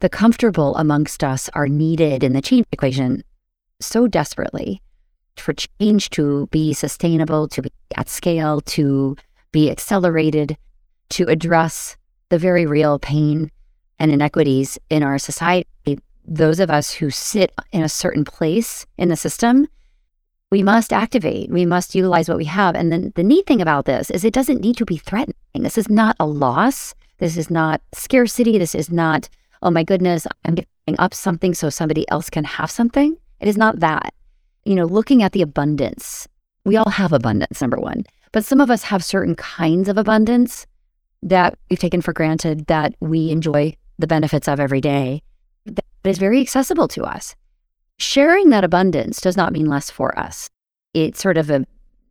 the comfortable amongst us are needed in the change equation so desperately for change to be sustainable, to be at scale, to be accelerated, to address the very real pain and inequities in our society. Those of us who sit in a certain place in the system, we must activate, we must utilize what we have. And then the neat thing about this is it doesn't need to be threatening. This is not a loss. This is not scarcity. This is not, oh my goodness, I'm giving up something so somebody else can have something. It is not that. You know, looking at the abundance, we all have abundance, number one, but some of us have certain kinds of abundance that we've taken for granted that we enjoy the benefits of every day that is very accessible to us. Sharing that abundance does not mean less for us. It sort of uh,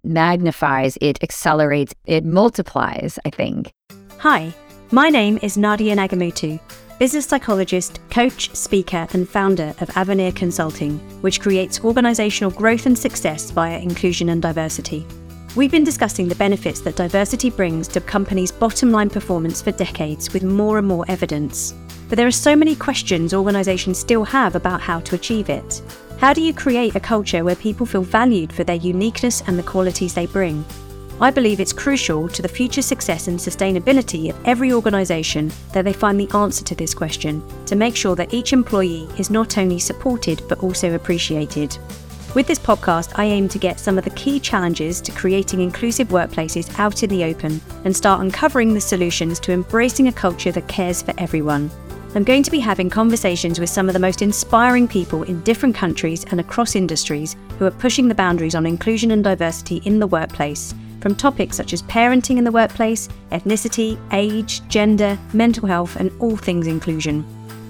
magnifies, it accelerates, it multiplies, I think. Hi, my name is Nadia Nagamootoo, business psychologist, coach, speaker, and founder of Avenir Consulting, which creates organizational growth and success via inclusion and diversity. We've been discussing the benefits that diversity brings to companies' bottom line performance for decades with more and more evidence. But there are so many questions organisations still have about how to achieve it. How do you create a culture where people feel valued for their uniqueness and the qualities they bring? I believe it's crucial to the future success and sustainability of every organisation that they find the answer to this question to make sure that each employee is not only supported but also appreciated. With this podcast, I aim to get some of the key challenges to creating inclusive workplaces out in the open and start uncovering the solutions to embracing a culture that cares for everyone. I'm going to be having conversations with some of the most inspiring people in different countries and across industries who are pushing the boundaries on inclusion and diversity in the workplace, from topics such as parenting in the workplace, ethnicity, age, gender, mental health, and all things inclusion.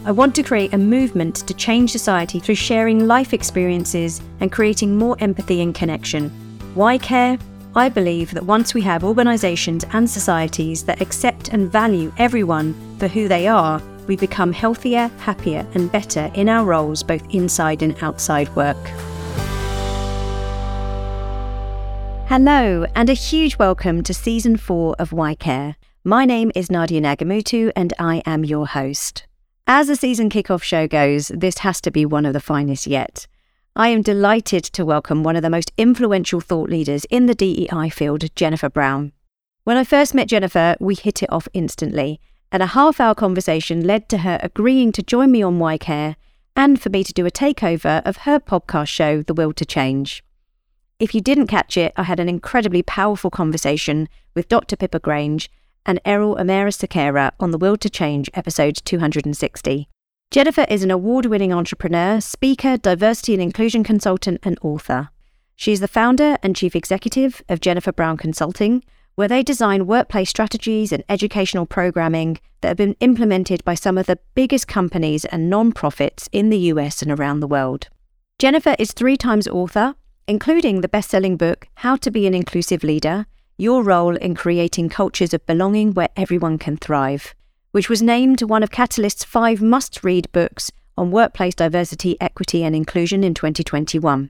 I want to create a movement to change society through sharing life experiences and creating more empathy and connection. Why care? I believe that once we have organisations and societies that accept and value everyone for who they are, we become healthier, happier, and better in our roles both inside and outside work. Hello, and a huge welcome to season four of Why Care. My name is Nadia Nagamootoo, and I am your host. As the season kickoff show goes, this has to be one of the finest yet. I am delighted to welcome one of the most influential thought leaders in the DEI field, Jennifer Brown. When I first met Jennifer, we hit it off instantly, and a half hour conversation led to her agreeing to join me on Why Care and for me to do a takeover of her podcast show, The Will to Change. If you didn't catch it, I had an incredibly powerful conversation with Dr. Pippa Grange and Errol Amerasekera on The Will to Change, episode 260. Jennifer is an award winning entrepreneur, speaker, diversity and inclusion consultant, and author. She is the founder and chief executive of Jennifer Brown Consulting, where they design workplace strategies and educational programming that have been implemented by some of the biggest companies and non-profits in the US and around the world. Jennifer is three times author, including the best selling book, How to Be an Inclusive Leader your role in creating cultures of belonging where everyone can thrive, which was named one of Catalyst's five must read books on workplace diversity, equity, and inclusion in 2021.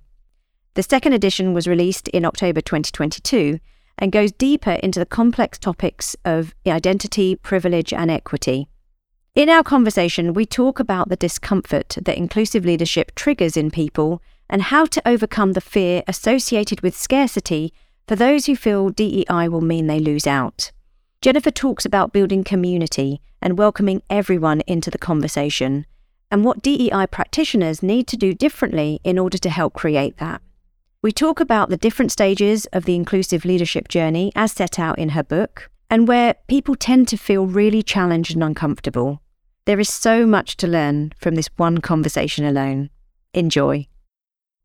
The second edition was released in October 2022 and goes deeper into the complex topics of identity, privilege, and equity. In our conversation, we talk about the discomfort that inclusive leadership triggers in people and how to overcome the fear associated with scarcity for those who feel DEI will mean they lose out. Jennifer talks about building community and welcoming everyone into the conversation, and what DEI practitioners need to do differently in order to help create that. We talk about the different stages of the inclusive leadership journey as set out in her book, and where people tend to feel really challenged and uncomfortable. There is so much to learn from this one conversation alone. Enjoy.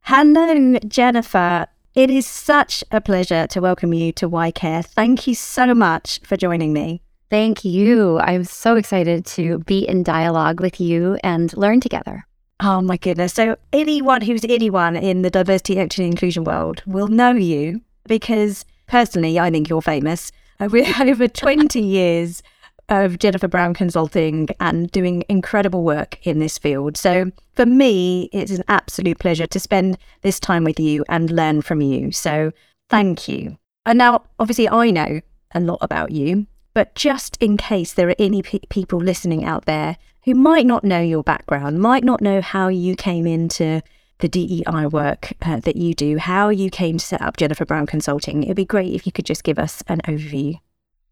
Hello, Jennifer. It is such a pleasure to welcome you to Why Care. Thank you so much for joining me. Thank you. I'm so excited to be in dialogue with you and learn together. Oh my goodness. So, anyone who's anyone in the diversity, equity, and inclusion world will know you because personally, I think you're famous. With over 20 years of Jennifer Brown Consulting and doing incredible work in this field. So for me, it's an absolute pleasure to spend this time with you and learn from you. So thank you. And now, obviously, I know a lot about you, but just in case there are any pe- people listening out there who might not know your background, might not know how you came into the DEI work uh, that you do, how you came to set up Jennifer Brown Consulting, it'd be great if you could just give us an overview.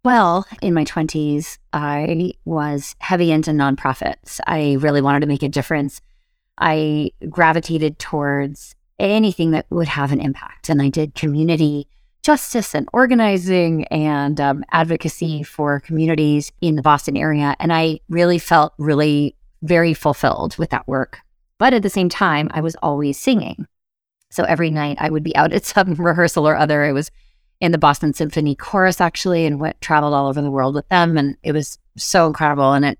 Well, in my 20s, I was heavy into nonprofits. I really wanted to make a difference. I gravitated towards anything that would have an impact. And I did community justice and organizing and um, advocacy for communities in the Boston area. And I really felt really very fulfilled with that work. But at the same time, I was always singing. So every night I would be out at some rehearsal or other. I was in the Boston Symphony Chorus actually, and went traveled all over the world with them, and it was so incredible. And it,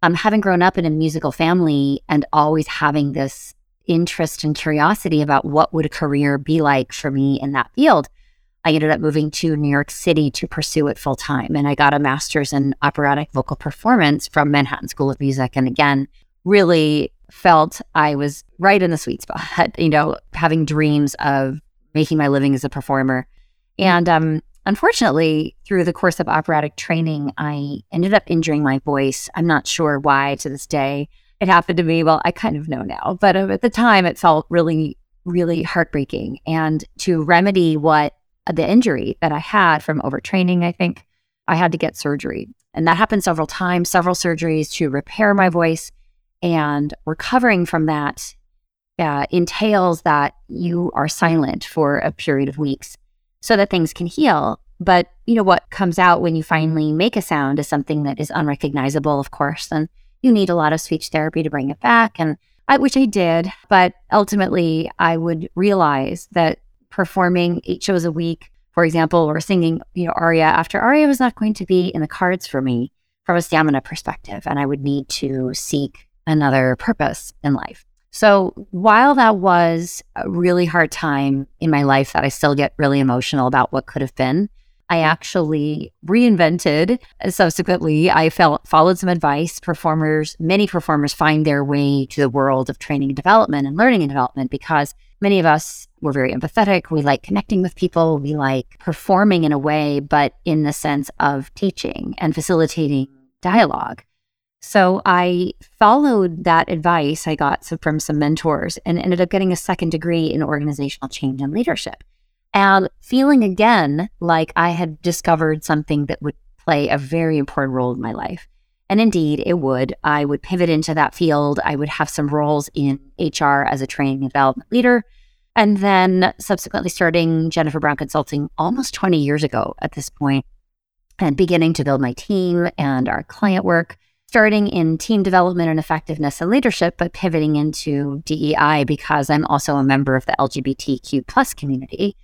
um, having grown up in a musical family and always having this interest and curiosity about what would a career be like for me in that field, I ended up moving to New York City to pursue it full time. And I got a master's in operatic vocal performance from Manhattan School of Music. And again, really felt I was right in the sweet spot, you know, having dreams of making my living as a performer and um, unfortunately, through the course of operatic training, I ended up injuring my voice. I'm not sure why to this day. It happened to me. Well, I kind of know now, but uh, at the time, it felt really, really heartbreaking. And to remedy what the injury that I had from overtraining, I think I had to get surgery. And that happened several times, several surgeries to repair my voice. And recovering from that uh, entails that you are silent for a period of weeks so that things can heal. But, you know, what comes out when you finally mm-hmm. make a sound is something that is unrecognizable, of course. And you need a lot of speech therapy to bring it back. And I, which I did. But ultimately, I would realize that performing eight shows a week, for example, or singing, you know, aria after aria was not going to be in the cards for me from a stamina perspective. And I would need to seek another purpose in life. So while that was a really hard time in my life that I still get really emotional about what could have been, I mm-hmm. actually reinvented. Subsequently, I felt, followed some advice. Performers, many performers find their way to the world of training and development and learning and development because many of us were very empathetic. We like connecting with people. We like performing in a way, but in the sense of teaching and facilitating dialogue. So I followed that advice I got from some mentors and ended up getting a second degree in organizational change and leadership. And feeling again like I had discovered something that would play a very important role in my life. And indeed, it would. I would pivot into that field. I would have some roles in HR as a training and development leader. And then subsequently starting Jennifer Brown Consulting almost 20 years ago at this point, and beginning to build my team and our client work starting in team development and effectiveness and leadership, but pivoting into DEI because I'm also a member of the LGBTQ plus community.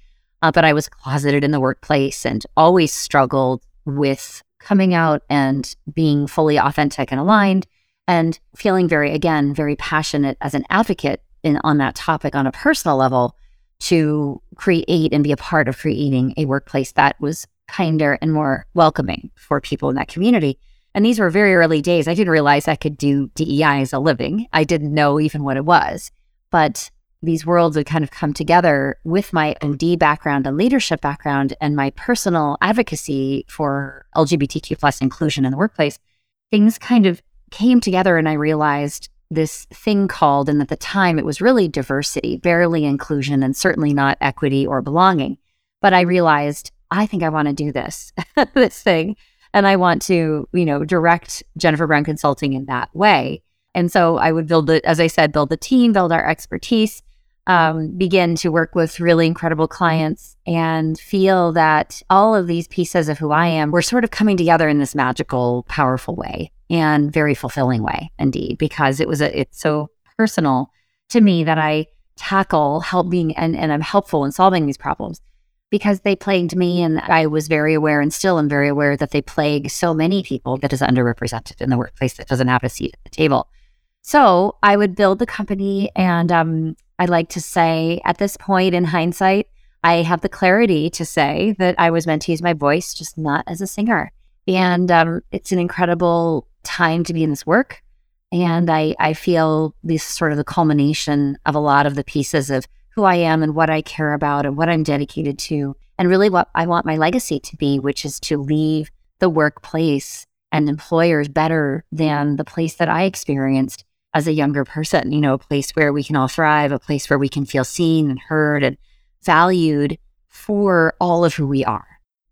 Uh, but I was closeted in the workplace and always struggled with coming out and being fully authentic and aligned and feeling very, again, very passionate as an advocate in, on that topic on a personal level to create and be a part of creating a workplace that was kinder and more welcoming for people in that community. And these were very early days. I didn't realize I could do DEI as a living. I didn't know even what it was. But these worlds would kind of come together with my OD background and leadership background and my personal advocacy for LGBTQ plus inclusion in the workplace. Things kind of came together and I realized this thing called, and at the time it was really diversity, barely inclusion, and certainly not equity or belonging. But I realized I think I want to do this, this thing and I want to, you know, direct Jennifer Brown Consulting in that way. And so I would build the, as I said, build the team, build our expertise, um, begin to work with really incredible clients and feel that all of these pieces of who I am were sort of coming together in this magical, powerful way and very fulfilling way, indeed, because it was a, it's so personal to me that I tackle help being and, and I'm helpful in solving these problems because they plagued me. And I was very aware and still am very aware that they plague so many people that is underrepresented in the workplace that doesn't have a seat at the table. So I would build the company. And um, I like to say at this point in hindsight, I have the clarity to say that I was meant to use my voice, just not as a singer. And um, it's an incredible time to be in this work. And I, I feel this sort of the culmination of a lot of the pieces of who I am and what I care about and what I'm dedicated to, and really what I want my legacy to be, which is to leave the workplace and employers better than the place that I experienced as a younger person, you know, a place where we can all thrive, a place where we can feel seen and heard and valued for all of who we are.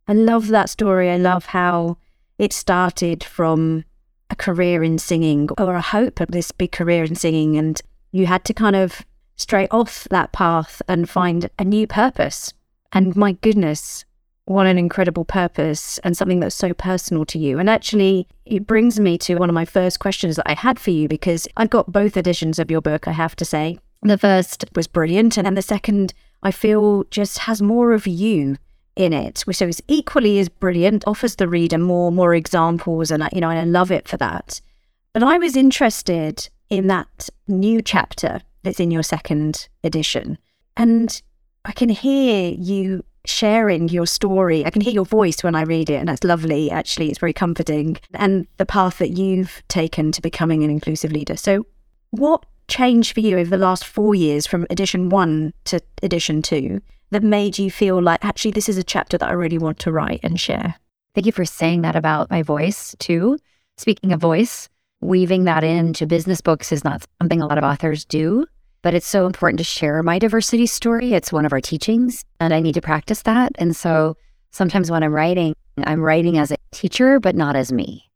I love that story. I love how it started from a career in singing or a hope of this big career in singing. And you had to kind of stray off that path and find a new purpose. And my goodness, what an incredible purpose and something that's so personal to you. And actually, it brings me to one of my first questions that I had for you because I've got both editions of your book, I have to say. The first was brilliant, and then the second, I feel, just has more of you in it, which is equally as brilliant, offers the reader more more examples, and you know, I love it for that. But I was interested in that new chapter that's in your second edition, and I can hear you sharing your story. I can hear your voice when I read it, and that's lovely. Actually, it's very comforting. And the path that you've taken to becoming an inclusive leader. So, what changed for you over the last four years from edition one to edition two that made you feel like actually this is a chapter that I really want to write and share? Thank you for saying that about my voice, too. Speaking of voice, weaving that into business books is not something a lot of authors do but it's so important to share my diversity story. It's one of our teachings, and I need to practice that. And so sometimes when I'm writing, I'm writing as a teacher, but not as me.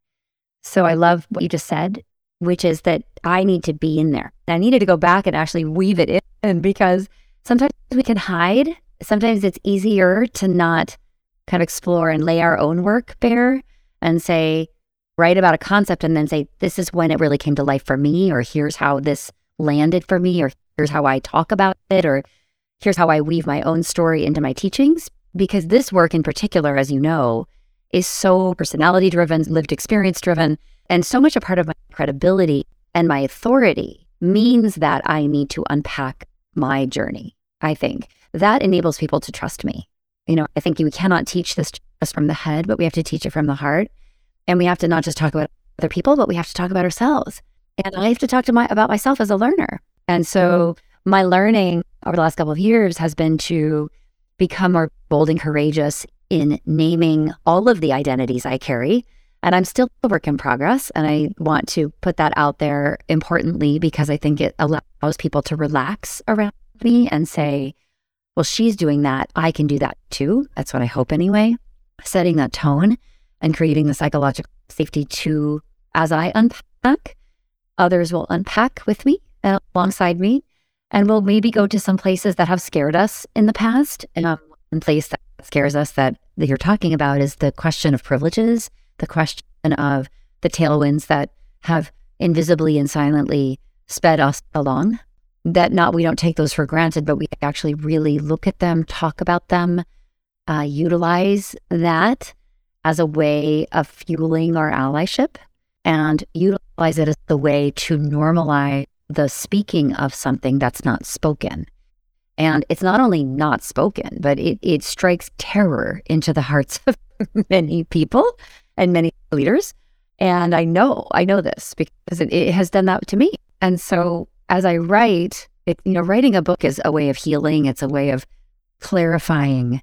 So I love what you just said, which is that I need to be in there. I needed to go back and actually weave it in because sometimes we can hide. Sometimes it's easier to not kind of explore and lay our own work bare and say, write about a concept and then say, this is when it really came to life for me, or here's how this landed for me, or here's how I talk about it, or here's how I weave my own story into my teachings. Because this work in particular, as you know, is so personality driven, lived experience driven, and so much a part of my credibility and my authority means that I need to unpack my journey. I think that enables people to trust me. You know, I think we cannot teach this just from the head, but we have to teach it from the heart. And we have to not just talk about other people, but we have to talk about ourselves. And I have to talk to my about myself as a learner. And so mm-hmm. my learning over the last couple of years has been to become more bold and courageous in naming all of the identities I carry. And I'm still a work in progress. And I want to put that out there importantly because I think it allows people to relax around me and say, well, she's doing that. I can do that too. That's what I hope anyway. Setting that tone and creating the psychological safety to, as I unpack, Others will unpack with me and alongside me, and we'll maybe go to some places that have scared us in the past. And um, one place that scares us that, that you're talking about is the question of privileges, the question of the tailwinds that have invisibly and silently sped us along. That not we don't take those for granted, but we actually really look at them, talk about them, uh, utilize that as a way of fueling our allyship and utilize it as the way to normalize the speaking of something that's not spoken. And it's not only not spoken, but it, it strikes terror into the hearts of many people and many leaders. And I know, I know this because it, it has done that to me. And so as I write, it, you know, writing a book is a way of healing. It's a way of clarifying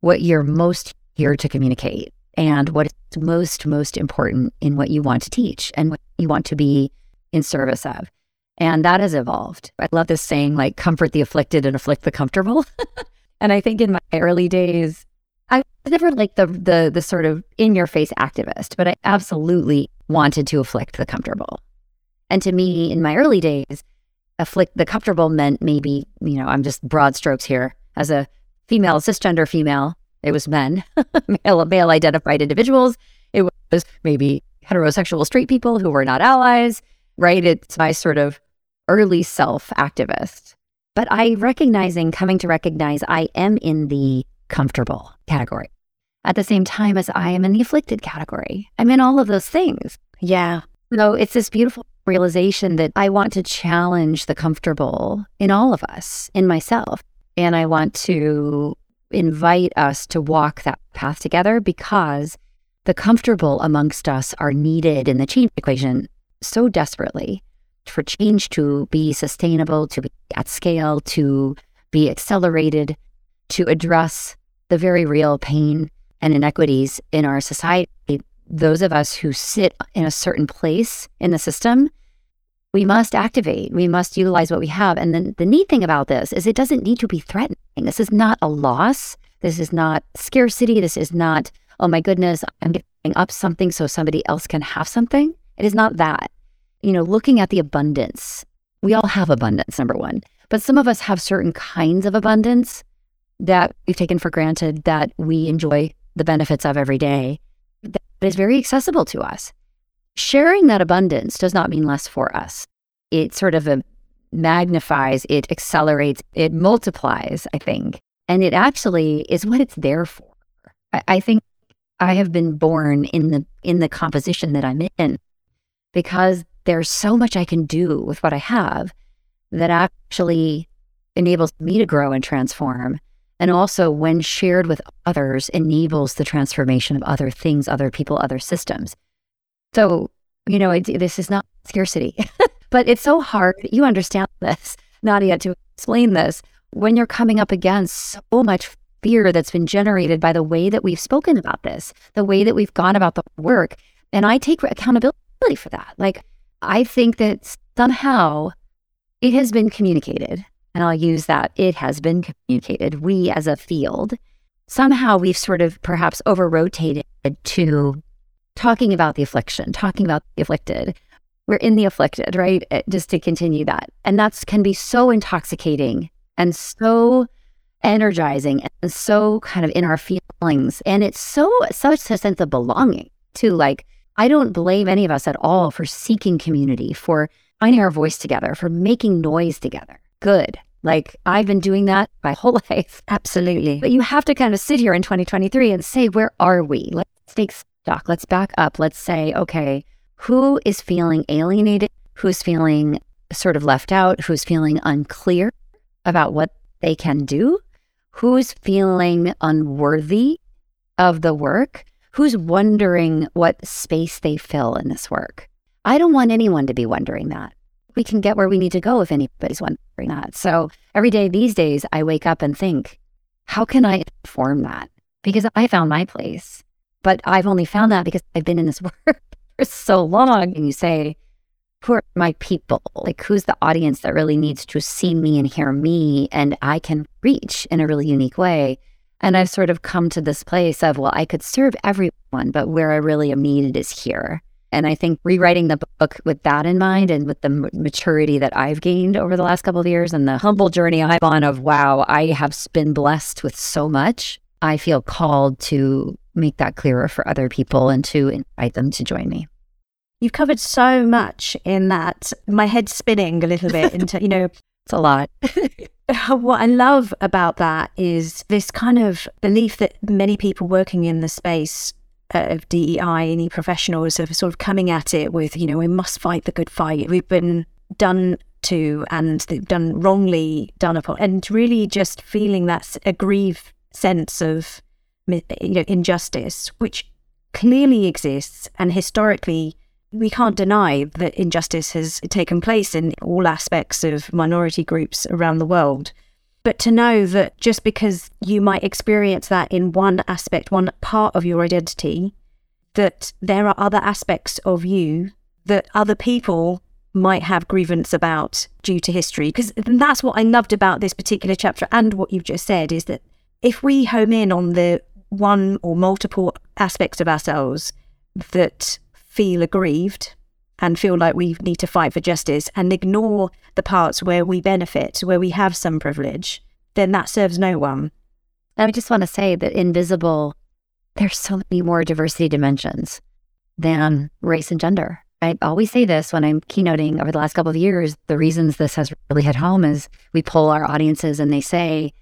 what you're most here to communicate and what is most, most important in what you want to teach and what you want to be in service of. And that has evolved. I love this saying, like, comfort the afflicted and afflict the comfortable. and I think in my early days, I was never like the, the, the sort of in your face activist, but I absolutely wanted to afflict the comfortable. And to me, in my early days, afflict the comfortable meant maybe, you know, I'm just broad strokes here as a female, cisgender female it was men, male, male identified individuals. It was maybe heterosexual straight people who were not allies, right? It's my sort of early self activist. But I recognizing, coming to recognize I am in the comfortable category at the same time as I am in the afflicted category. I'm in all of those things. Yeah. So it's this beautiful realization that I want to challenge the comfortable in all of us, in myself. And I want to invite us to walk that path together because the comfortable amongst us are needed in the change equation so desperately for change to be sustainable, to be at scale, to be accelerated, to address the very real pain and inequities in our society. those of us who sit in a certain place in the system, we must activate, we must utilize what we have. And then the neat thing about this is it doesn't need to be threatening. This is not a loss. This is not scarcity. This is not, oh my goodness, I'm giving up something so somebody else can have something. It is not that. You know, looking at the abundance, we all have abundance, number one, but some of us have certain kinds of abundance that we've taken for granted that we enjoy the benefits of every day that is very accessible to us. Sharing that abundance does not mean less for us. It sort of uh, magnifies, it accelerates, it multiplies, I think. And it actually is what it's there for. I, I think I have been born in the in the composition that I'm in because there's so much I can do with what I have that actually enables me to grow and transform and also, when shared with others, enables the transformation of other things, other people, other systems. So, you know, this is not scarcity, but it's so hard. You understand this, Nadia, to explain this when you're coming up against so much fear that's been generated by the way that we've spoken about this, the way that we've gone about the work. And I take accountability for that. Like, I think that somehow it has been communicated and I'll use that, it has been communicated. We as a field, somehow we've sort of perhaps over rotated to talking about the affliction, talking about the afflicted. We're in the afflicted, right? Eh, just to continue that. And that can be so intoxicating and so energizing and so kind of in our feelings. And it's so such a sense of belonging too. Like, I don't blame any of us at all for seeking community, for finding our voice together, for making noise together. Good. Like I've been doing that my whole life. Absolutely. But you have to kind of sit here in 2023 and say, where are we? Let's take stock. Let's back up. Let's say, okay, who is feeling alienated? Who's feeling sort of left out? Who's feeling unclear about what they can do? Who's feeling unworthy of the work? Who's wondering what space they fill in this work? I don't want anyone to be wondering that we can get where we need to go if anybody's wondering that. So every day these days, I wake up and think, how can I inform that? Because I found my place, but I've only found that because I've been in this work for so long. And you say, who are my people? Like, who's the audience that really needs to see me and hear me and I can reach in a really unique way? And I've sort of come to this place of, well, I could serve everyone, but where I really am needed is here. And I think rewriting the book with that in mind and with the maturity that I've gained over the last couple of years and the humble journey I've on of, wow, I have been blessed with so much. I feel called to make that clearer for other people and to invite them to join me. You've covered so much in that. My head's spinning a little bit into, you know, it's a lot. what I love about that is this kind of belief that many people working in the space of DEI, any professionals are sort of coming at it with, you know, we must fight the good fight. We've been done to and they've done wrongly done upon, and really just feeling that aggrieved sense of, you know, injustice, which clearly exists and historically we can't deny that injustice has taken place in all aspects of minority groups around the world. But to know that just because you might experience that in one aspect, one part of your identity, that there are other aspects of you that other people might have grievance about due to history. Because that's what I loved about this particular chapter and what you've just said is that if we home in on the one or multiple aspects of ourselves that feel aggrieved and feel like we need to fight for justice and ignore the parts where we benefit, where we have some privilege, then that serves no one. I just want to say that invisible, there's so many more diversity dimensions than race and gender. I always say this when I'm keynoting over the last couple of years. The reasons this has really hit home is we poll our audiences and they say,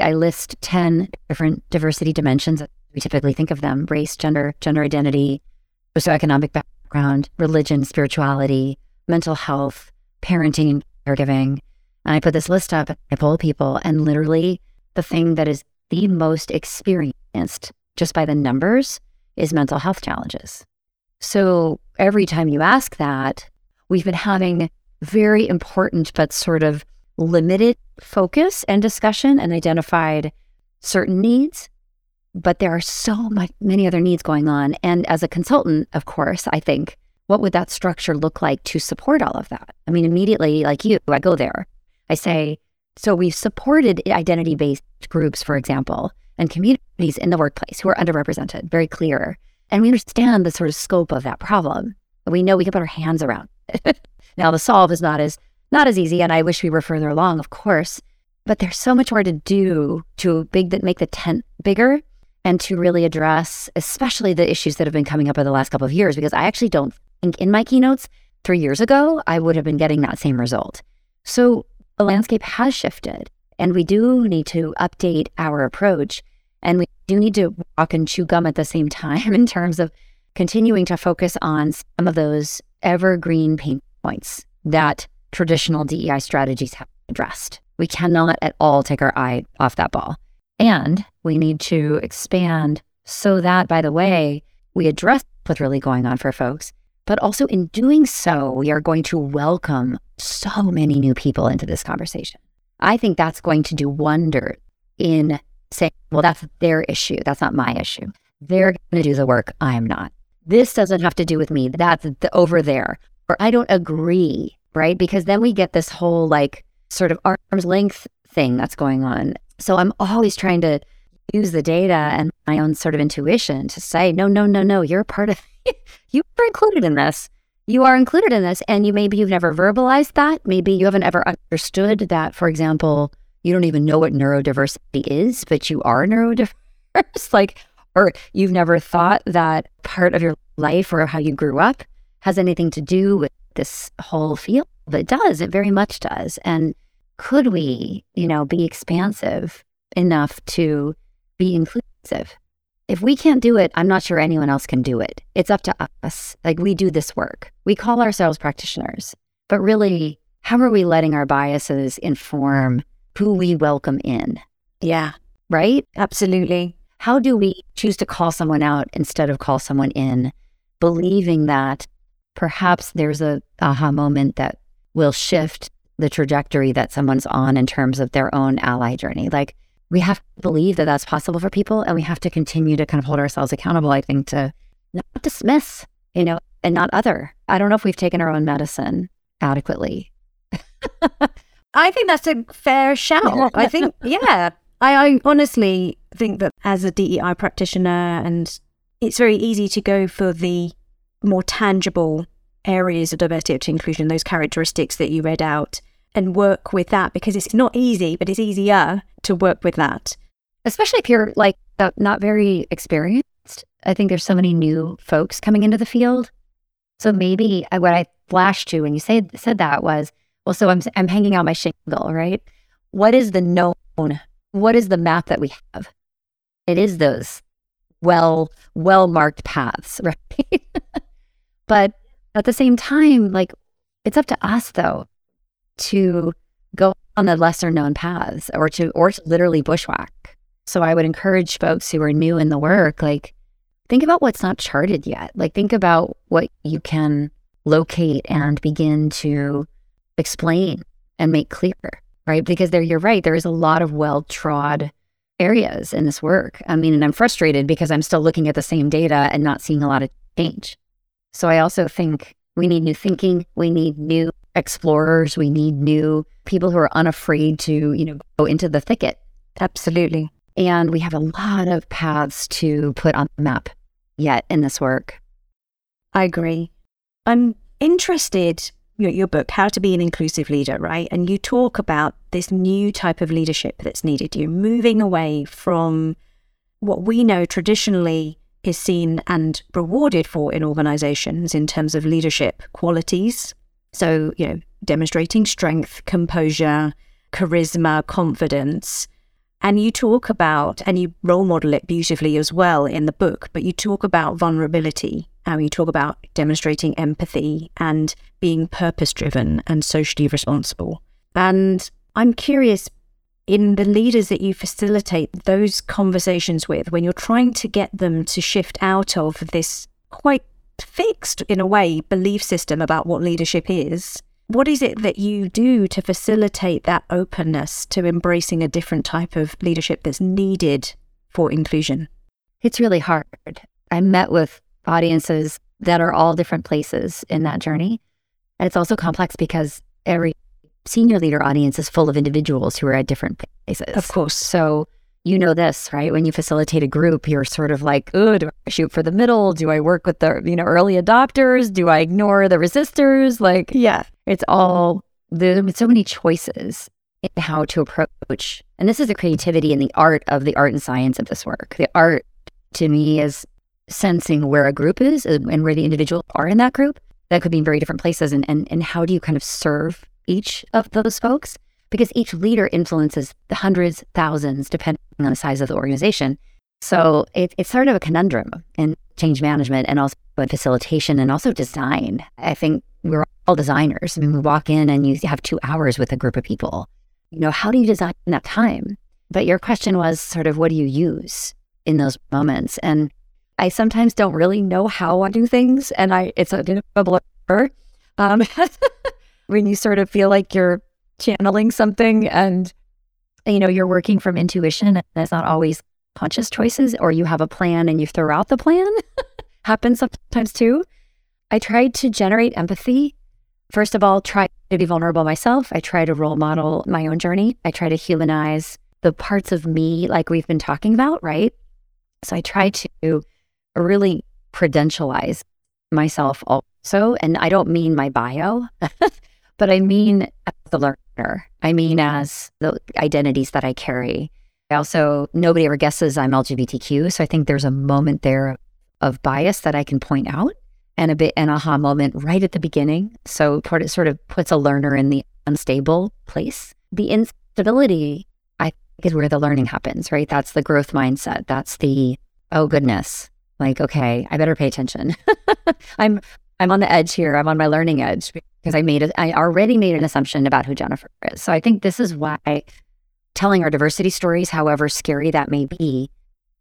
I list 10 different diversity dimensions. We typically think of them race, gender, gender identity, socioeconomic background, religion, spirituality, mental health, parenting, caregiving. And I put this list up, I poll people, and literally the thing that is the most experienced just by the numbers is mental health challenges. So every time you ask that, we've been having very important but sort of limited focus and discussion and identified certain needs but there are so much, many other needs going on. And as a consultant, of course, I think, what would that structure look like to support all of that? I mean, immediately, like you, I go there. I say, so we've supported identity based groups, for example, and communities in the workplace who are underrepresented, very clear. And we understand the sort of scope of that problem. We know we can put our hands around it. now, the solve is not as not as easy, and I wish we were further along, of course. But there's so much more to do to big that make the tent bigger and to really address, especially the issues that have been coming up in the last couple of years. Because I actually don't think in my keynotes three years ago I would have been getting that same result. So the landscape has shifted, and we do need to update our approach, and we do need to walk and chew gum at the same time in terms of continuing to focus on some of those evergreen pain points that traditional DEI strategies have addressed. We cannot at all take our eye off that ball. And we need to expand so that, by the way, we address what's really going on for folks. But also in doing so, we are going to welcome so many new people into this conversation. I think that's going to do wonders in saying, well, that's their issue. That's not my issue. They're going to do the work. I'm not. This doesn't have to do with me. That's the, over there. Or I don't agree, right? Because then we get this whole like sort of arm's length thing that's going on. So I'm always trying to use the data and my own sort of intuition to say, no, no, no, no, you're a part of, you are included in this. You are included in this. And you maybe you've never verbalized that. Maybe you haven't ever understood that, for example, you don't even know what neurodiversity is, but you are neurodiverse. like, or you've never thought that part of your life or how you grew up has anything to do with this whole field. It does. It very much does. And could we, you know, be expansive enough to be inclusive? If we can't do it, I'm not sure anyone else can do it. It's up to us. Like we do this work. We call ourselves practitioners, but really, how are we letting our biases inform who we welcome in? Yeah. Right? Absolutely. How do we choose to call someone out instead of call someone in, believing that perhaps there's a aha moment that will shift the trajectory that someone's on in terms of their own ally journey. Like we have to believe that that's possible for people and we have to continue to kind of hold ourselves accountable, I think, to not dismiss, you know, and not other. I don't know if we've taken our own medicine adequately. I think that's a fair shout. I think, yeah. I, I honestly think that as a DEI practitioner, and it's very easy to go for the more tangible areas of diversity to inclusion, those characteristics that you read out, and work with that because it's not easy, but it's easier to work with that. Especially if you're like not very experienced. I think there's so many new folks coming into the field. So maybe what I flashed to when you say, said that was, well, so I'm, I'm hanging out my shingle, right? What is the known? What is the map that we have? It is those well, well marked paths, right? But at the same time, like it's up to us though to go on the lesser known paths or to or to literally bushwhack. So I would encourage folks who are new in the work, like think about what's not charted yet. Like think about what you can locate and begin to explain and make clear, right? Because there you're right, there is a lot of well trod areas in this work. I mean, and I'm frustrated because I'm still looking at the same data and not seeing a lot of change. So I also think we need new thinking. We need new explorers. We need new people who are unafraid to, you know, go into the thicket. Absolutely. And we have a lot of paths to put on the map yet in this work. I agree. I'm interested your, your book, How to Be an Inclusive Leader, right? And you talk about this new type of leadership that's needed. You're moving away from what we know traditionally is seen and rewarded for in organizations in terms of leadership qualities. So, you know, demonstrating strength, composure, charisma, confidence. And you talk about, and you role model it beautifully as well in the book, but you talk about vulnerability. And you talk about demonstrating empathy and being purpose driven and socially responsible. And I'm curious in the leaders that you facilitate those conversations with, when you're trying to get them to shift out of this quite fixed, in a way, belief system about what leadership is, what is it that you do to facilitate that openness to embracing a different type of leadership that's needed for inclusion? It's really hard. I met with audiences that are all different places in that journey. And it's also complex because every senior leader audience is full of individuals who are at different places. Of course. So you know this, right? When you facilitate a group, you're sort of like, oh, do I shoot for the middle? Do I work with the, you know, early adopters? Do I ignore the resistors? Like, Yeah. it's all there's so many choices in how to approach. And this is the creativity and the art of the art and science of this work. The art to me is sensing where a group is and where the individuals are in that group. That could be in very different places. And, and, and how do you kind of serve each of those folks? Because each leader influences the hundreds, thousands, depending on the size of the organization. So it, it's sort of a conundrum in change management and also in facilitation and also design. I think we're all designers. I mean, we walk in and you have two hours with a group of people. You know, how do you design that time? But your question was sort of what do you use in those moments? And I sometimes don't really know how I do things, and I it's a a blur. Um, when you sort of feel like you're channeling something, and you know you're working from intuition, it's not always conscious choices, or you have a plan and you throw out the plan. Happens sometimes too. I tried to generate empathy. First of all, try to be vulnerable myself. I try to role model my own journey. I try to humanize the parts of me like we've been talking about, right? So I try to really credentialize myself also. And I don't mean my bio, but I mean as the learner. I mean as the identities that I carry. I also, nobody ever guesses I'm LGBTQ. So I think there's a moment there of bias that I can point out and a bit an aha moment right at the beginning. So it sort of puts a learner in the unstable place. The instability, I think, is where the learning happens, right? That's the growth mindset. That's the, oh goodness, like, okay, I better pay attention. I'm I'm on the edge here. I'm on my learning edge because I made it. I already made an assumption about who Jennifer is. So I think this is why telling our diversity stories, however scary that may be,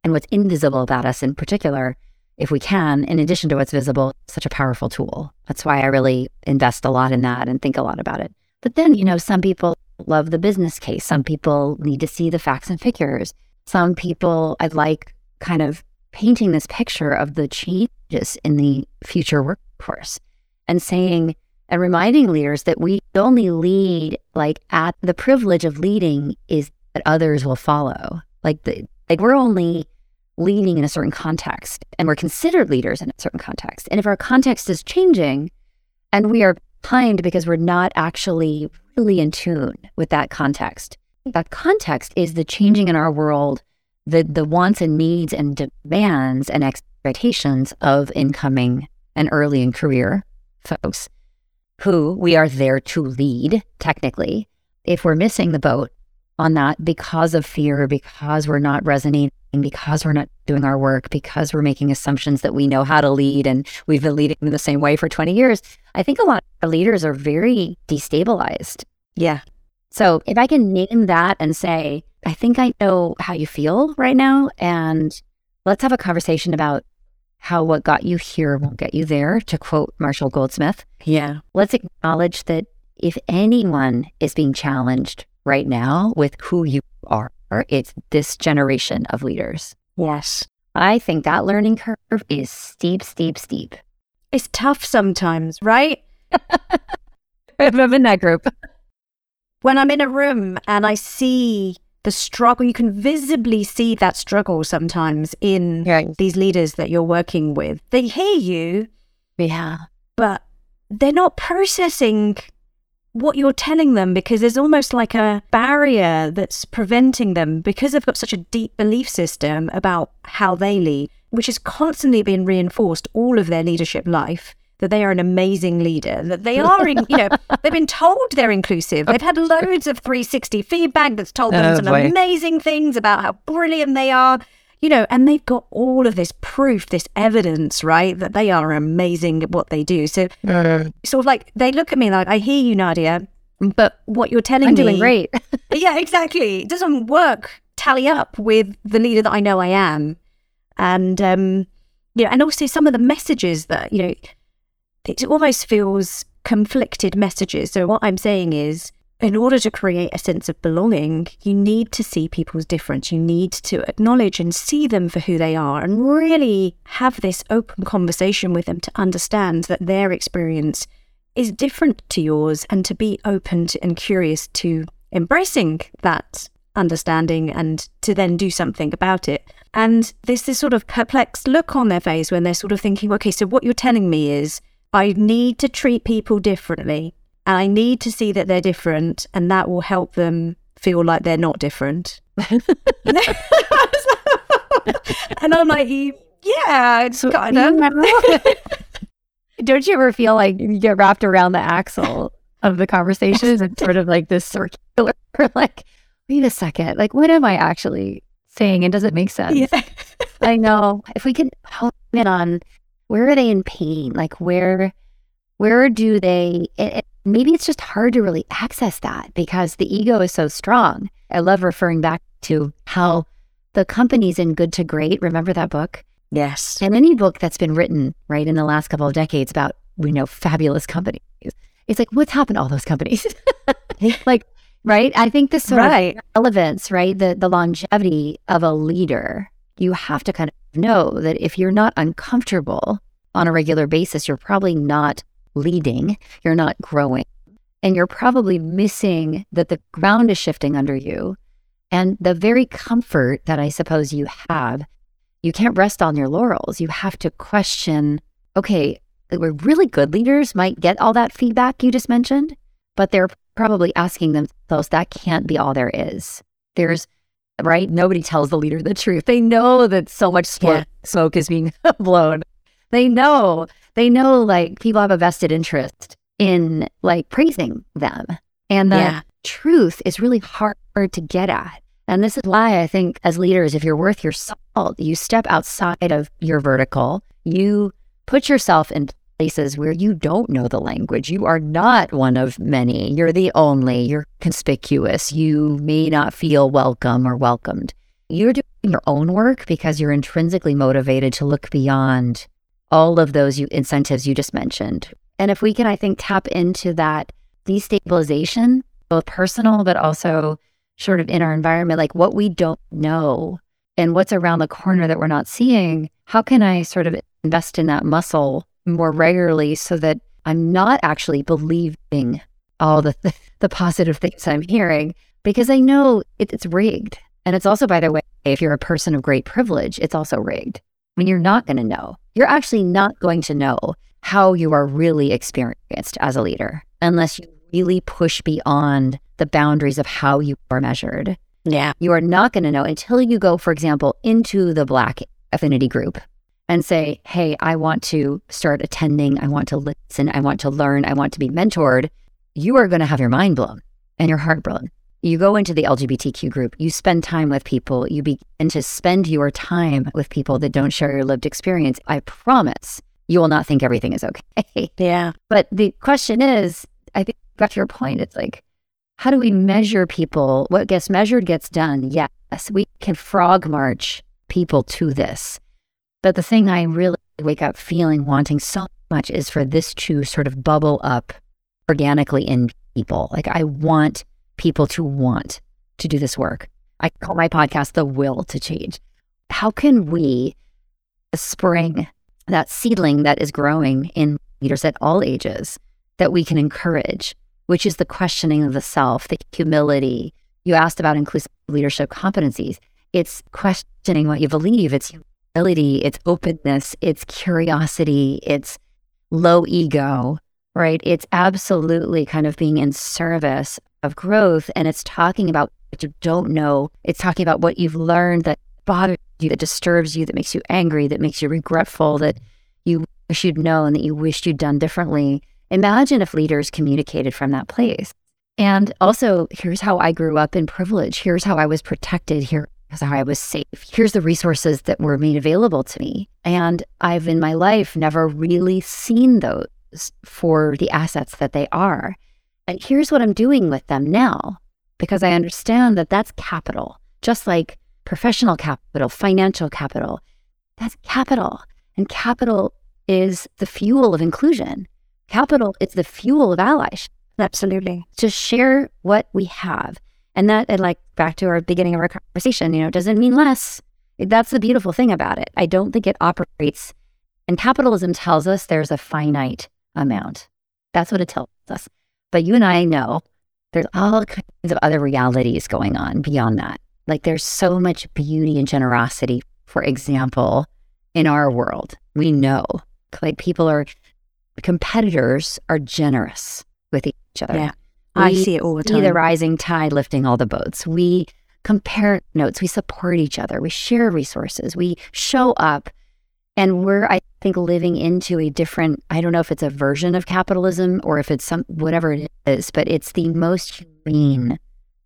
and what's invisible about us in particular, if we can, in addition to what's visible, such a powerful tool. That's why I really invest a lot in that and think a lot about it. But then, you know, some people love the business case. Some people need to see the facts and figures. Some people I'd like kind of painting this picture of the changes in the future workforce and saying and reminding leaders that we only lead like at the privilege of leading is that others will follow. Like the like we're only leading in a certain context and we're considered leaders in a certain context. And if our context is changing and we are behind because we're not actually really in tune with that context, that context is the changing in our world, the, the wants and needs and demands and expectations of incoming and early in career folks who we are there to lead technically. If we're missing the boat on that because of fear, because we're not resonating, because we're not doing our work, because we're making assumptions that we know how to lead and we've been leading in the same way for 20 years. I think a lot of leaders are very destabilized. Yeah. So if I can name that and say, I think I know how you feel right now, and let's have a conversation about how what got you here won't get you there, to quote Marshall Goldsmith. Yeah. Let's acknowledge that if anyone is being challenged right now with who you are, it's this generation of leaders. Yes. I think that learning curve is steep, steep, steep. It's tough sometimes, right? I'm in that group. When I'm in a room and I see the struggle, you can visibly see that struggle sometimes in these leaders that you're working with. They hear you, Yeah. but they're not processing what you're telling them because there's almost like a barrier that's preventing them because they've got such a deep belief system about how they lead, which is constantly being reinforced all of their leadership life. That they are an amazing leader, that they are, in, you know, they've been told they're inclusive. They've had loads of 360 feedback that's told them Oh, some boy. amazing things about how brilliant they are you know, and they've got all of this proof, this evidence, right, that they are amazing at what they do. So, sort of like they look at me like, I hear you, Nadia, but what you're telling me. I'm doing great. yeah, exactly, it doesn't work, tally up with the leader that I know I am, and um, you know, and also some of the messages that you know, it almost feels conflicted messages. So what I'm saying is, in order to create a sense of belonging, you need to see people's difference. You need to acknowledge and see them for who they are and really have this open conversation with them to understand that their experience is different to yours and to be open to, and curious to embracing that understanding and to then do something about it. And there's this sort of perplexed look on their face when they're sort of thinking, okay, so what you're telling me is I need to treat people differently and I need to see that they're different, and that will help them feel like they're not different. and I'm like, yeah, it's kind of. Don't you ever feel like you get wrapped around the axle of the conversations and sort of like this circular, like, wait a second, like, what am I actually saying? And does it make sense? Yeah. I know. If we can hone in on where are they in pain? Like, where, where do they, it, maybe it's just hard to really access that because the ego is so strong. I love referring back to how the companies in Good to Great, remember that book? Yes. And any book that's been written, right, in the last couple of decades about, we know, fabulous companies. It's like, what's happened to all those companies? like, right? I think the sort right. of relevance, right? The the longevity of a leader, you have to kind of know that if you're not uncomfortable on a regular basis, you're probably not leading, you're not growing. And you're probably missing that the ground is shifting under you. And the very comfort that I suppose you have, you can't rest on your laurels. You have to question okay, we're really good leaders might get all that feedback you just mentioned, but they're probably asking themselves that can't be all there is. There's right? Nobody tells the leader the truth. They know that so much smoke, yeah. smoke is being blown. They know they know like people have a vested interest in like praising them. And the yeah. truth is really hard to get at. And this is why I think as leaders, if you're worth your salt, you step outside of your vertical, you put yourself in places where you don't know the language. You are not one of many. You're the only. You're conspicuous. You may not feel welcome or welcomed. You're doing your own work because you're intrinsically motivated to look beyond all of those you, incentives you just mentioned. And if we can, I think, tap into that destabilization, both personal, but also sort of in our environment, like what we don't know and what's around the corner that we're not seeing, how can I sort of invest in that muscle more regularly so that I'm not actually believing all the, th- the positive things I'm hearing because I know it, it's rigged. And it's also, by the way, if you're a person of great privilege, it's also rigged. I mean, you're not going to know. You're actually not going to know how you are really experienced as a leader unless you really push beyond the boundaries of how you are measured. Yeah. You are not going to know until you go, for example, into the Black affinity group and say, Hey, I want to start attending. I want to listen. I want to learn. I want to be mentored. You are going to have your mind blown and your heart blown you go into the LGBTQ group, you spend time with people, you begin to spend your time with people that don't share your lived experience. I promise you will not think everything is okay. Yeah. But the question is, I think back to your point, it's like, how do we measure people? What gets measured gets done. Yes, we can frog march people to this. But the thing I really wake up feeling wanting so much is for this to sort of bubble up organically in people. Like I want people to want to do this work. I call my podcast The Will to Change. How can we spring that seedling that is growing in leaders at all ages that we can encourage, which is the questioning of the self, the humility. You asked about inclusive leadership competencies. It's questioning what you believe, it's humility, it's openness, it's curiosity, it's low ego, right? It's absolutely kind of being in service of growth. And it's talking about what you don't know. It's talking about what you've learned that bothers you, that disturbs you, that makes you angry, that makes you regretful, that you wish you'd known, that you wished you'd done differently. Imagine if leaders communicated from that place. And also, here's how I grew up in privilege. Here's how I was protected. Here's how I was safe. Here's the resources that were made available to me. And I've in my life never really seen those for the assets that they are. And here's what I'm doing with them now, because I understand that that's capital, just like professional capital, financial capital. That's capital. And capital is the fuel of inclusion. Capital is the fuel of allyship. Absolutely. To share what we have. And that, and like back to our beginning of our conversation, you know, doesn't mean less. That's the beautiful thing about it. I don't think it operates, and capitalism tells us there's a finite amount. That's what it tells us. But you and I know there's all kinds of other realities going on beyond that. Like there's so much beauty and generosity, for example, in our world. We know like people are competitors are generous with each other. Yeah. I see it all the time. The rising tide lifting all the boats. We compare notes, we support each other, we share resources, we show up. And we're, I think, living into a different, I don't know if it's a version of capitalism or if it's some, whatever it is, but it's the most humane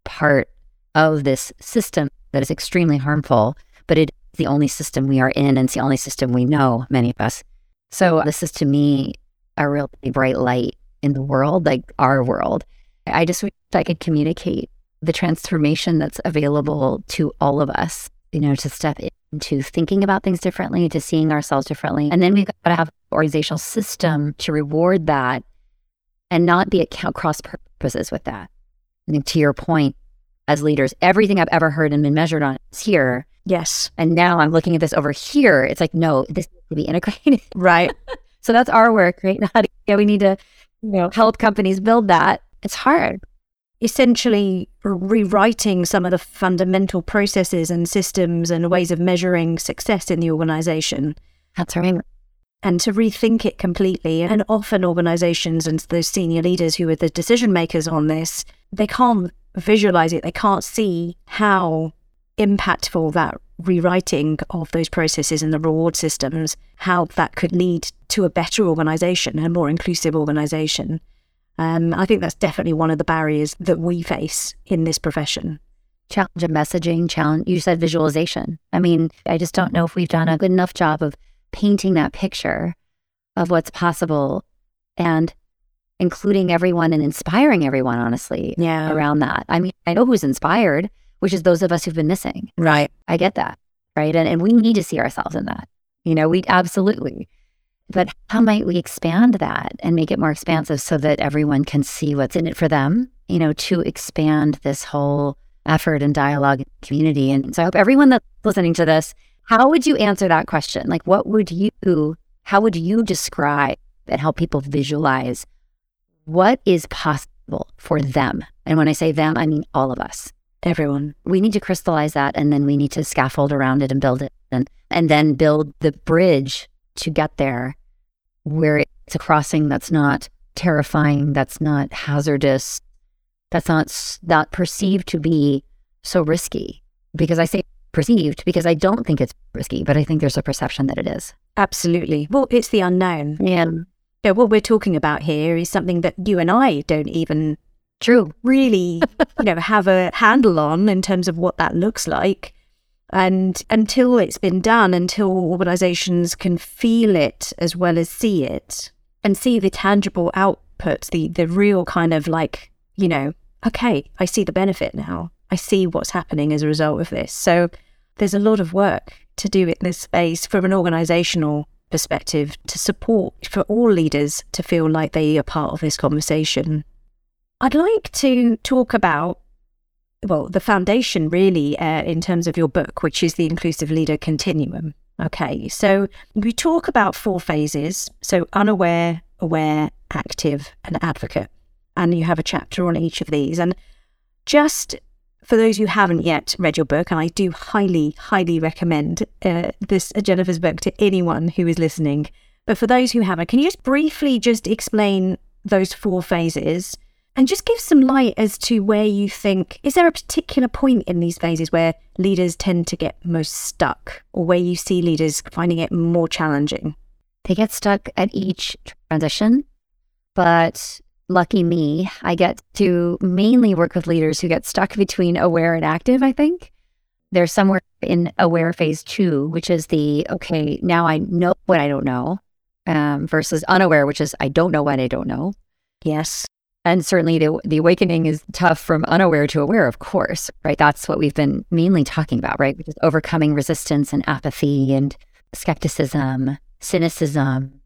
part of this system that is extremely harmful, but it's the only system we are in and it's the only system we know, many of us. So this is to me a really bright light in the world, like our world. I just wish I could communicate the transformation that's available to all of us, you know, to step into thinking about things differently, to seeing ourselves differently. And then we've got to have an organizational system to reward that and not be at cross purposes with that. I think to your point, as leaders, everything I've ever heard and been measured on is here. Yes. And now I'm looking at this over here. It's like, no, this needs to be integrated. Right. so that's our work, right? Now we need to you know, help companies build that. It's hard. Essentially, rewriting some of the fundamental processes and systems and ways of measuring success in the organization. That's right. And to rethink it completely. And often, organizations and those senior leaders who are the decision makers on this, they can't visualize it. They can't see how impactful that rewriting of those processes and the reward systems, how that could lead to a better organization, a more inclusive organization. Um, I think that's definitely one of the barriers that we face in this profession. Challenge of messaging, challenge. You said visualization. I mean, I just don't know if we've done a good enough job of painting that picture of what's possible and including everyone and inspiring everyone, honestly, yeah. around that. I mean, I know who's inspired, which is those of us who've been missing. Right. I get that. Right. And, and we need to see ourselves in that. You know, we absolutely. But how might we expand that and make it more expansive so that everyone can see what's in it for them, you know, to expand this whole effort and dialogue and community? And so I hope everyone that's listening to this, how would you answer that question? Like, what would you, how would you describe and help people visualize what is possible for them? And when I say them, I mean all of us. Everyone. We need to crystallize that and then we need to scaffold around it and build it and, and then build the bridge to get there where it's a crossing that's not terrifying, that's not hazardous, that's not not perceived to be so risky. Because I say perceived because I don't think it's risky, but I think there's a perception that it is. Absolutely. Well, it's the unknown. Yeah. yeah what we're talking about here is something that you and I don't even true really you know have a handle on in terms of what that looks like and until it's been done, until organizations can feel it as well as see it and see the tangible outputs, the, the real kind of like, you know, okay, I see the benefit now. I see what's happening as a result of this. So there's a lot of work to do in this space from an organizational perspective to support for all leaders to feel like they are part of this conversation. I'd like to talk about well, the foundation really uh, in terms of your book, which is the Inclusive Leader Continuum. Okay, so we talk about four phases. So unaware, aware, active, and advocate. And you have a chapter on each of these. And just for those who haven't yet read your book, and I do highly, highly recommend uh, this uh, Jennifer's book to anyone who is listening. But for those who haven't, can you just briefly just explain those four phases and just give some light as to where you think is there a particular point in these phases where leaders tend to get most stuck or where you see leaders finding it more challenging? They get stuck at each transition but lucky me i get to mainly work with leaders who get stuck between aware and active i think. They're somewhere in aware phase two which is the okay now i know what i don't know um, versus unaware which is i don't know what i don't know. Yes and certainly the, the awakening is tough from unaware to aware, of course, right? That's what we've been mainly talking about, right? Which is overcoming resistance and apathy and skepticism, cynicism,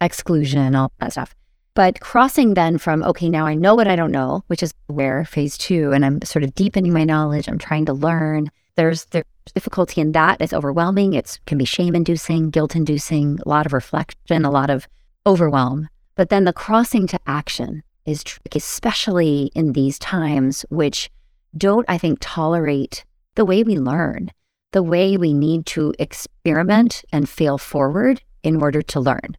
exclusion, all that stuff. But crossing then from, okay, now I know what I don't know, which is where phase two, and I'm sort of deepening my knowledge, I'm trying to learn. There's there's difficulty in that. It's overwhelming. It can be shame inducing, guilt inducing, a lot of reflection, a lot of overwhelm. But then the crossing to action is tricky, especially in these times, which don't, I think, tolerate the way we learn, the way we need to experiment and fail forward in order to learn.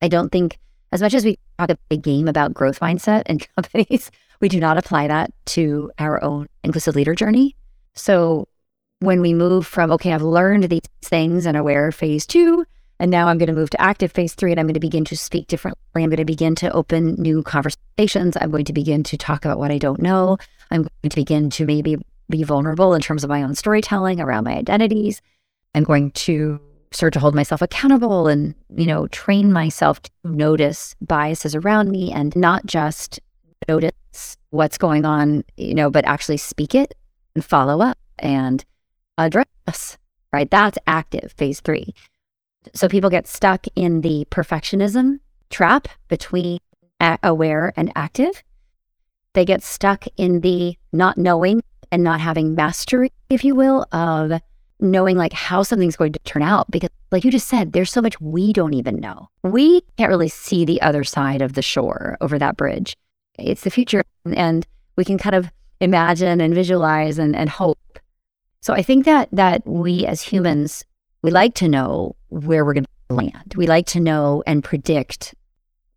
I don't think, as much as we talk a big game about growth mindset in companies, we do not apply that to our own inclusive leader journey. So when we move from, okay, I've learned these things and aware phase two, and now I'm going to move to active phase three and I'm going to begin to speak differently. I'm going to begin to open new conversations. I'm going to begin to talk about what I don't know. I'm going to begin to maybe be vulnerable in terms of my own storytelling around my identities. I'm going to start to hold myself accountable and, you know, train myself to notice biases around me and not just notice what's going on, you know, but actually speak it and follow up and address, right? That's active phase three. So people get stuck in the perfectionism trap between aware and active. They get stuck in the not knowing and not having mastery, if you will, of knowing like how something's going to turn out. Because, like you just said, there's so much we don't even know. We can't really see the other side of the shore over that bridge. It's the future, and we can kind of imagine and visualize and, and hope. So I think that that we as humans we like to know where we're going to land. We like to know and predict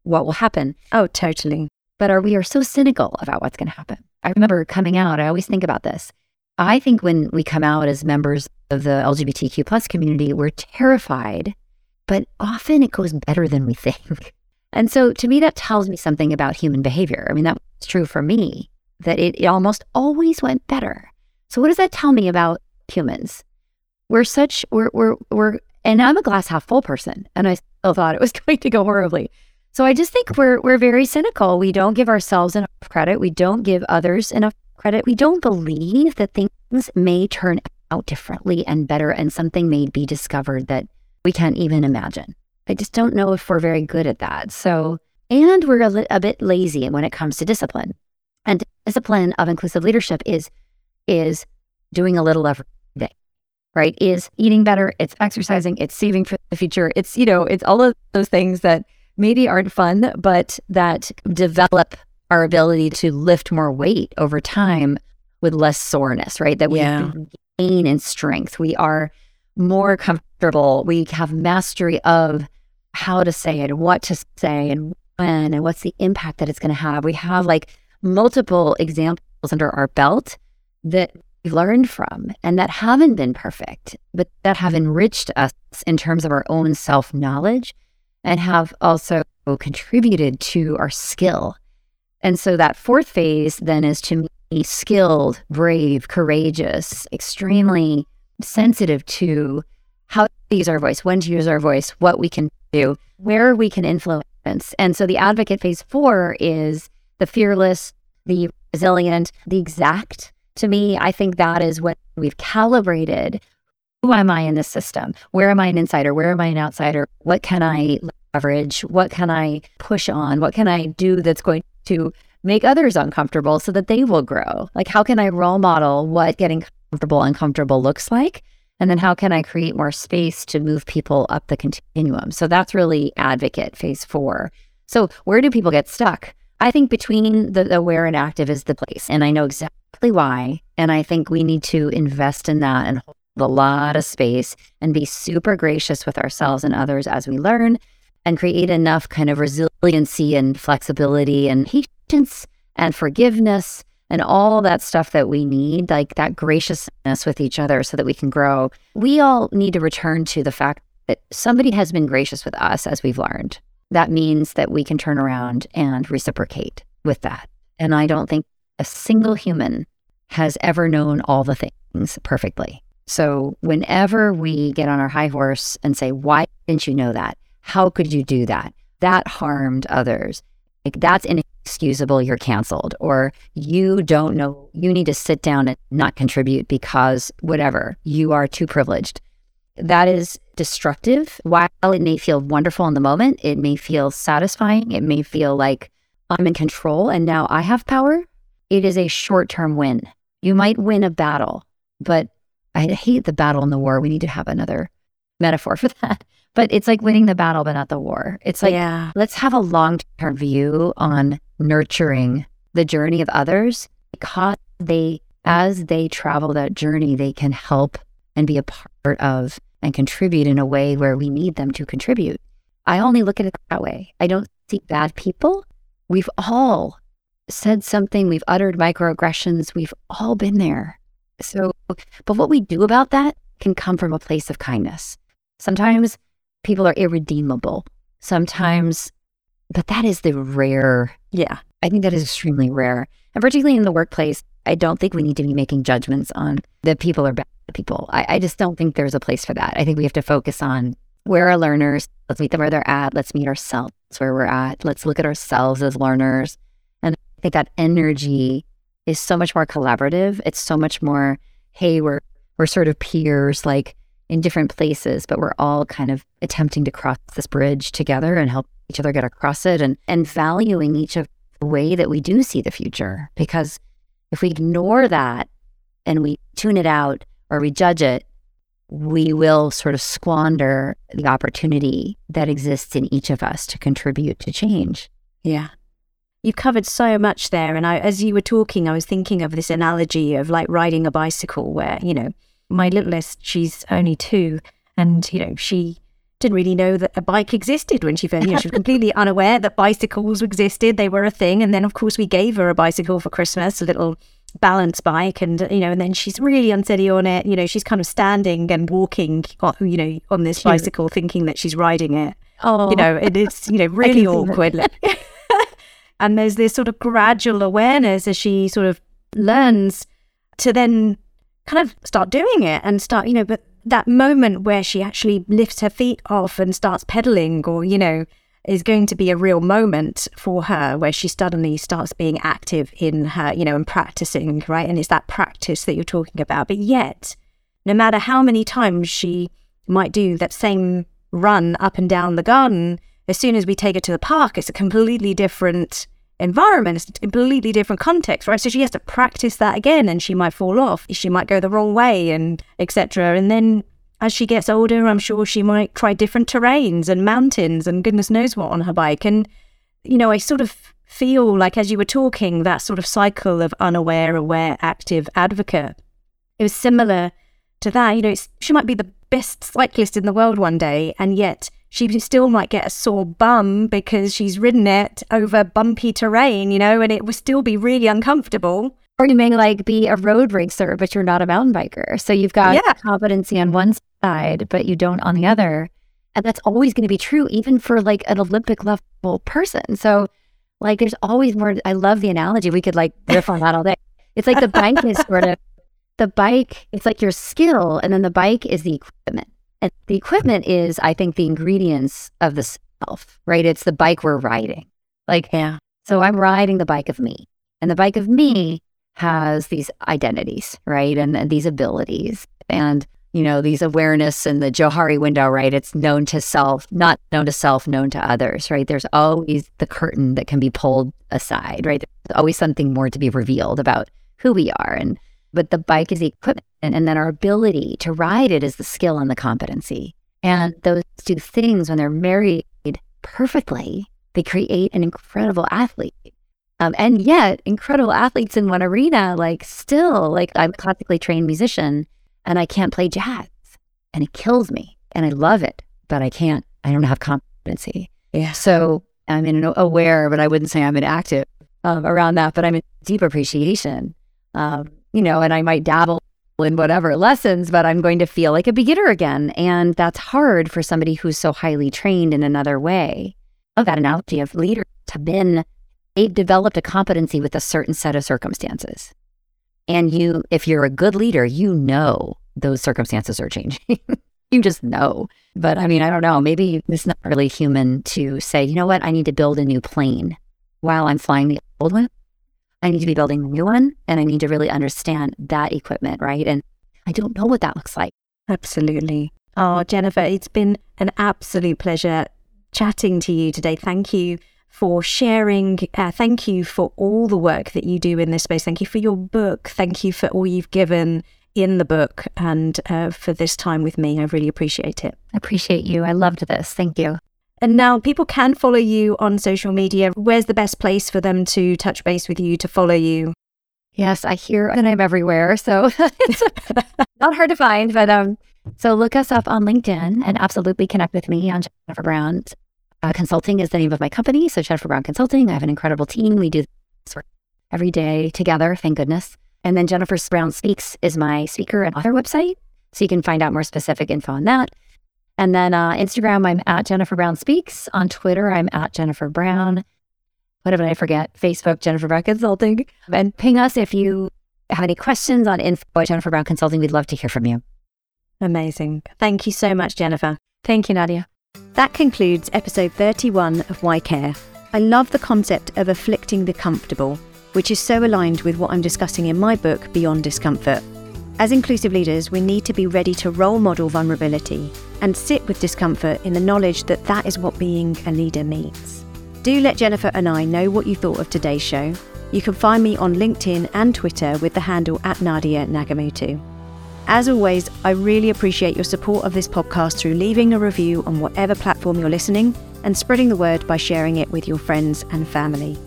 what will happen. Oh, totally. But are we are so cynical about what's going to happen. I remember coming out, I always think about this. I think when we come out as members of the LGBTQ plus community, we're terrified, but often it goes better than we think. And so to me, that tells me something about human behavior. I mean, that's true for me, that it, it almost always went better. So what does that tell me about humans? we're such we're we're we're and I'm a glass half full person and I still thought it was going to go horribly. So I just think we're we're very cynical. We don't give ourselves enough credit. We don't give others enough credit. We don't believe that things may turn out differently and better and something may be discovered that we can't even imagine. I just don't know if we're very good at that. So and we're a, li- a bit lazy when it comes to discipline. And discipline of inclusive leadership is is doing a little day right? Is eating better, it's exercising, it's saving for the future. It's, you know, it's all of those things that maybe aren't fun, but that develop our ability to lift more weight over time with less soreness, right? That we yeah. gain in strength. We are more comfortable. We have mastery of how to say it, what to say, and when, and what's the impact that it's going to have. We have like multiple examples under our belt that learned from and that haven't been perfect, but that have mm-hmm. enriched us in terms of our own self knowledge and have also contributed to our skill. And so that fourth phase then is to be skilled, brave, courageous, extremely mm-hmm. sensitive to how to use our voice, when to use our voice, what we can do, where we can influence. And so the advocate phase four is the fearless, the resilient, the exact, to me, I think that is when we've calibrated who am I in this system? Where am I an insider? Where am I an outsider? What can I leverage? What can I push on? What can I do that's going to make others uncomfortable so that they will grow? Like, how can I role model what getting comfortable uncomfortable looks like? And then how can I create more space to move people up the continuum? So that's really advocate phase four. So, where do people get stuck? I think between the aware and active is the place. And I know exactly why. And I think we need to invest in that and hold a lot of space and be super gracious with ourselves and others as we learn and create enough kind of resiliency and flexibility and patience and forgiveness and all that stuff that we need, like that graciousness with each other so that we can grow. We all need to return to the fact that somebody has been gracious with us as we've learned that means that we can turn around and reciprocate with that. And I don't think a single human has ever known all the things perfectly. So whenever we get on our high horse and say, why didn't you know that? How could you do that? That harmed others. Like that's inexcusable. You're canceled. Or you don't know, you need to sit down and not contribute because whatever, you are too privileged. that is destructive. While it may feel wonderful in the moment, it may feel satisfying, it may feel like I'm in control and now I have power. It is a short term win. You might win a battle, but I hate the battle and the war. We need to have another metaphor for that. But it's like winning the battle, but not the war. It's like, yeah. let's have a long term view on nurturing the journey of others because they, as they travel that journey, they can help and be a part of and contribute in a way where we need them to contribute. I only look at it that way. I don't see bad people. We've all said something, we've uttered microaggressions, we've all been there. So, but what we do about that can come from a place of kindness. Sometimes people are irredeemable. Sometimes, but that is the rare. Yeah. I think that is extremely rare. And particularly in the workplace, I don't think we need to be making judgments on that people are bad people. I, I just don't think there's a place for that. I think we have to focus on where are learners? Let's meet them where they're at. Let's meet ourselves where we're at. Let's look at ourselves as learners. I think that energy is so much more collaborative. It's so much more, hey, we're we're sort of peers, like in different places, but we're all kind of attempting to cross this bridge together and help each other get across it and and valuing each of the way that we do see the future. Because if we ignore that and we tune it out or we judge it, we will sort of squander the opportunity that exists in each of us to contribute to change. Yeah. You've covered so much there. And I, as you were talking, I was thinking of this analogy of like riding a bicycle where, you know, my littlest, she's only two, and, you know, she didn't really know that a bike existed when she first, you know, she was completely unaware that bicycles existed. They were a thing. And then, of course, we gave her a bicycle for Christmas, a little balance bike and you know and then she's really unsteady on it you know she's kind of standing and walking uh, you know on this Cute. bicycle thinking that she's riding it oh you know it is you know really awkward and there's this sort of gradual awareness as she sort of learns to then kind of start doing it and start you know but that moment where she actually lifts her feet off and starts pedaling or you know is going to be a real moment for her where she suddenly starts being active in her, you know, and practicing, right? And it's that practice that you're talking about. But yet, no matter how many times she might do that same run up and down the garden, as soon as we take her to the park, it's a completely different environment, it's a completely different context, right? So she has to practice that again and she might fall off, she might go the wrong way and etc. And then as she gets older, I'm sure she might try different terrains and mountains and goodness knows what on her bike. And, you know, I sort of feel like as you were talking, that sort of cycle of unaware, aware, active advocate, it was similar to that. You know, she might be the best cyclist in the world one day, and yet she still might get a sore bum because she's ridden it over bumpy terrain, you know, and it would still be really uncomfortable. Or you may like be a road racer, but you're not a mountain biker. So you've got yeah. competency on one side, but you don't on the other. And that's always going to be true, even for like an Olympic level person. So, like, there's always more. I love the analogy. We could like riff on that all day. It's like the bike is sort of the bike, it's like your skill, and then the bike is the equipment. And the equipment is, I think, the ingredients of the self, right? It's the bike we're riding. Like, yeah. So I'm riding the bike of me, and the bike of me has these identities, right? And, and these abilities. And you know, these awareness and the Johari window, right? It's known to self, not known to self, known to others, right? There's always the curtain that can be pulled aside, right? There's always something more to be revealed about who we are. And but the bike is the equipment, and, and then our ability to ride it is the skill and the competency. And those two things, when they're married perfectly, they create an incredible athlete. Um, and yet, incredible athletes in one arena, like still, like I'm a classically trained musician and I can't play jazz and it kills me and I love it, but I can't, I don't have competency. Yeah. So I'm in an aware, but I wouldn't say I'm an active um, around that, but I'm in deep appreciation, um, you know, and I might dabble in whatever lessons, but I'm going to feel like a beginner again. And that's hard for somebody who's so highly trained in another way. Of that analogy of leaders have been, they've developed a competency with a certain set of circumstances. And you, if you're a good leader, you know those circumstances are changing. you just know. But I mean, I don't know. Maybe it's not really human to say, you know what, I need to build a new plane while I'm flying the old one. I need to be building a new one and I need to really understand that equipment, right? And I don't know what that looks like. Absolutely. Oh, Jennifer, it's been an absolute pleasure chatting to you today. Thank you for sharing. Uh, thank you for all the work that you do in this space. Thank you for your book. Thank you for all you've given in the book and uh, for this time with me. I really appreciate it. I appreciate you. I loved this. Thank you. And now people can follow you on social media. Where's the best place for them to touch base with you, to follow you? Yes, I hear that I'm everywhere. So it's not hard to find, but um, so look us up on LinkedIn and absolutely connect with me on Jennifer Brown. Uh, Consulting is the name of my company. So Jennifer Brown Consulting. I have an incredible team. We do this work every day together, thank goodness. And then Jennifer Brown Speaks is my speaker and author website. So you can find out more specific info on that. And then uh, Instagram, I'm at Jennifer Brown Speaks. On Twitter, I'm at Jennifer Brown. What did I forget? Facebook, Jennifer Brown Consulting. And ping us if you have any questions on info at Jennifer Brown Consulting. We'd love to hear from you. Amazing. Thank you so much, Jennifer. Thank you, Nadia. That concludes episode 31 of Why Care. I love the concept of afflicting the comfortable, which is so aligned with what I'm discussing in my book, Beyond Discomfort. As inclusive leaders, we need to be ready to role model vulnerability and sit with discomfort in the knowledge that that is what being a leader means. Do let Jennifer and I know what you thought of today's show. You can find me on LinkedIn and Twitter with the handle at Nadia Nagamootoo. As always, I really appreciate your support of this podcast through leaving a review on whatever platform you're listening and spreading the word by sharing it with your friends and family.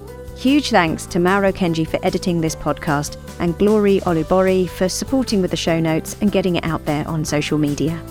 Huge thanks to Mauro Kenji for editing this podcast and Glory Olubori for supporting with the show notes and getting it out there on social media.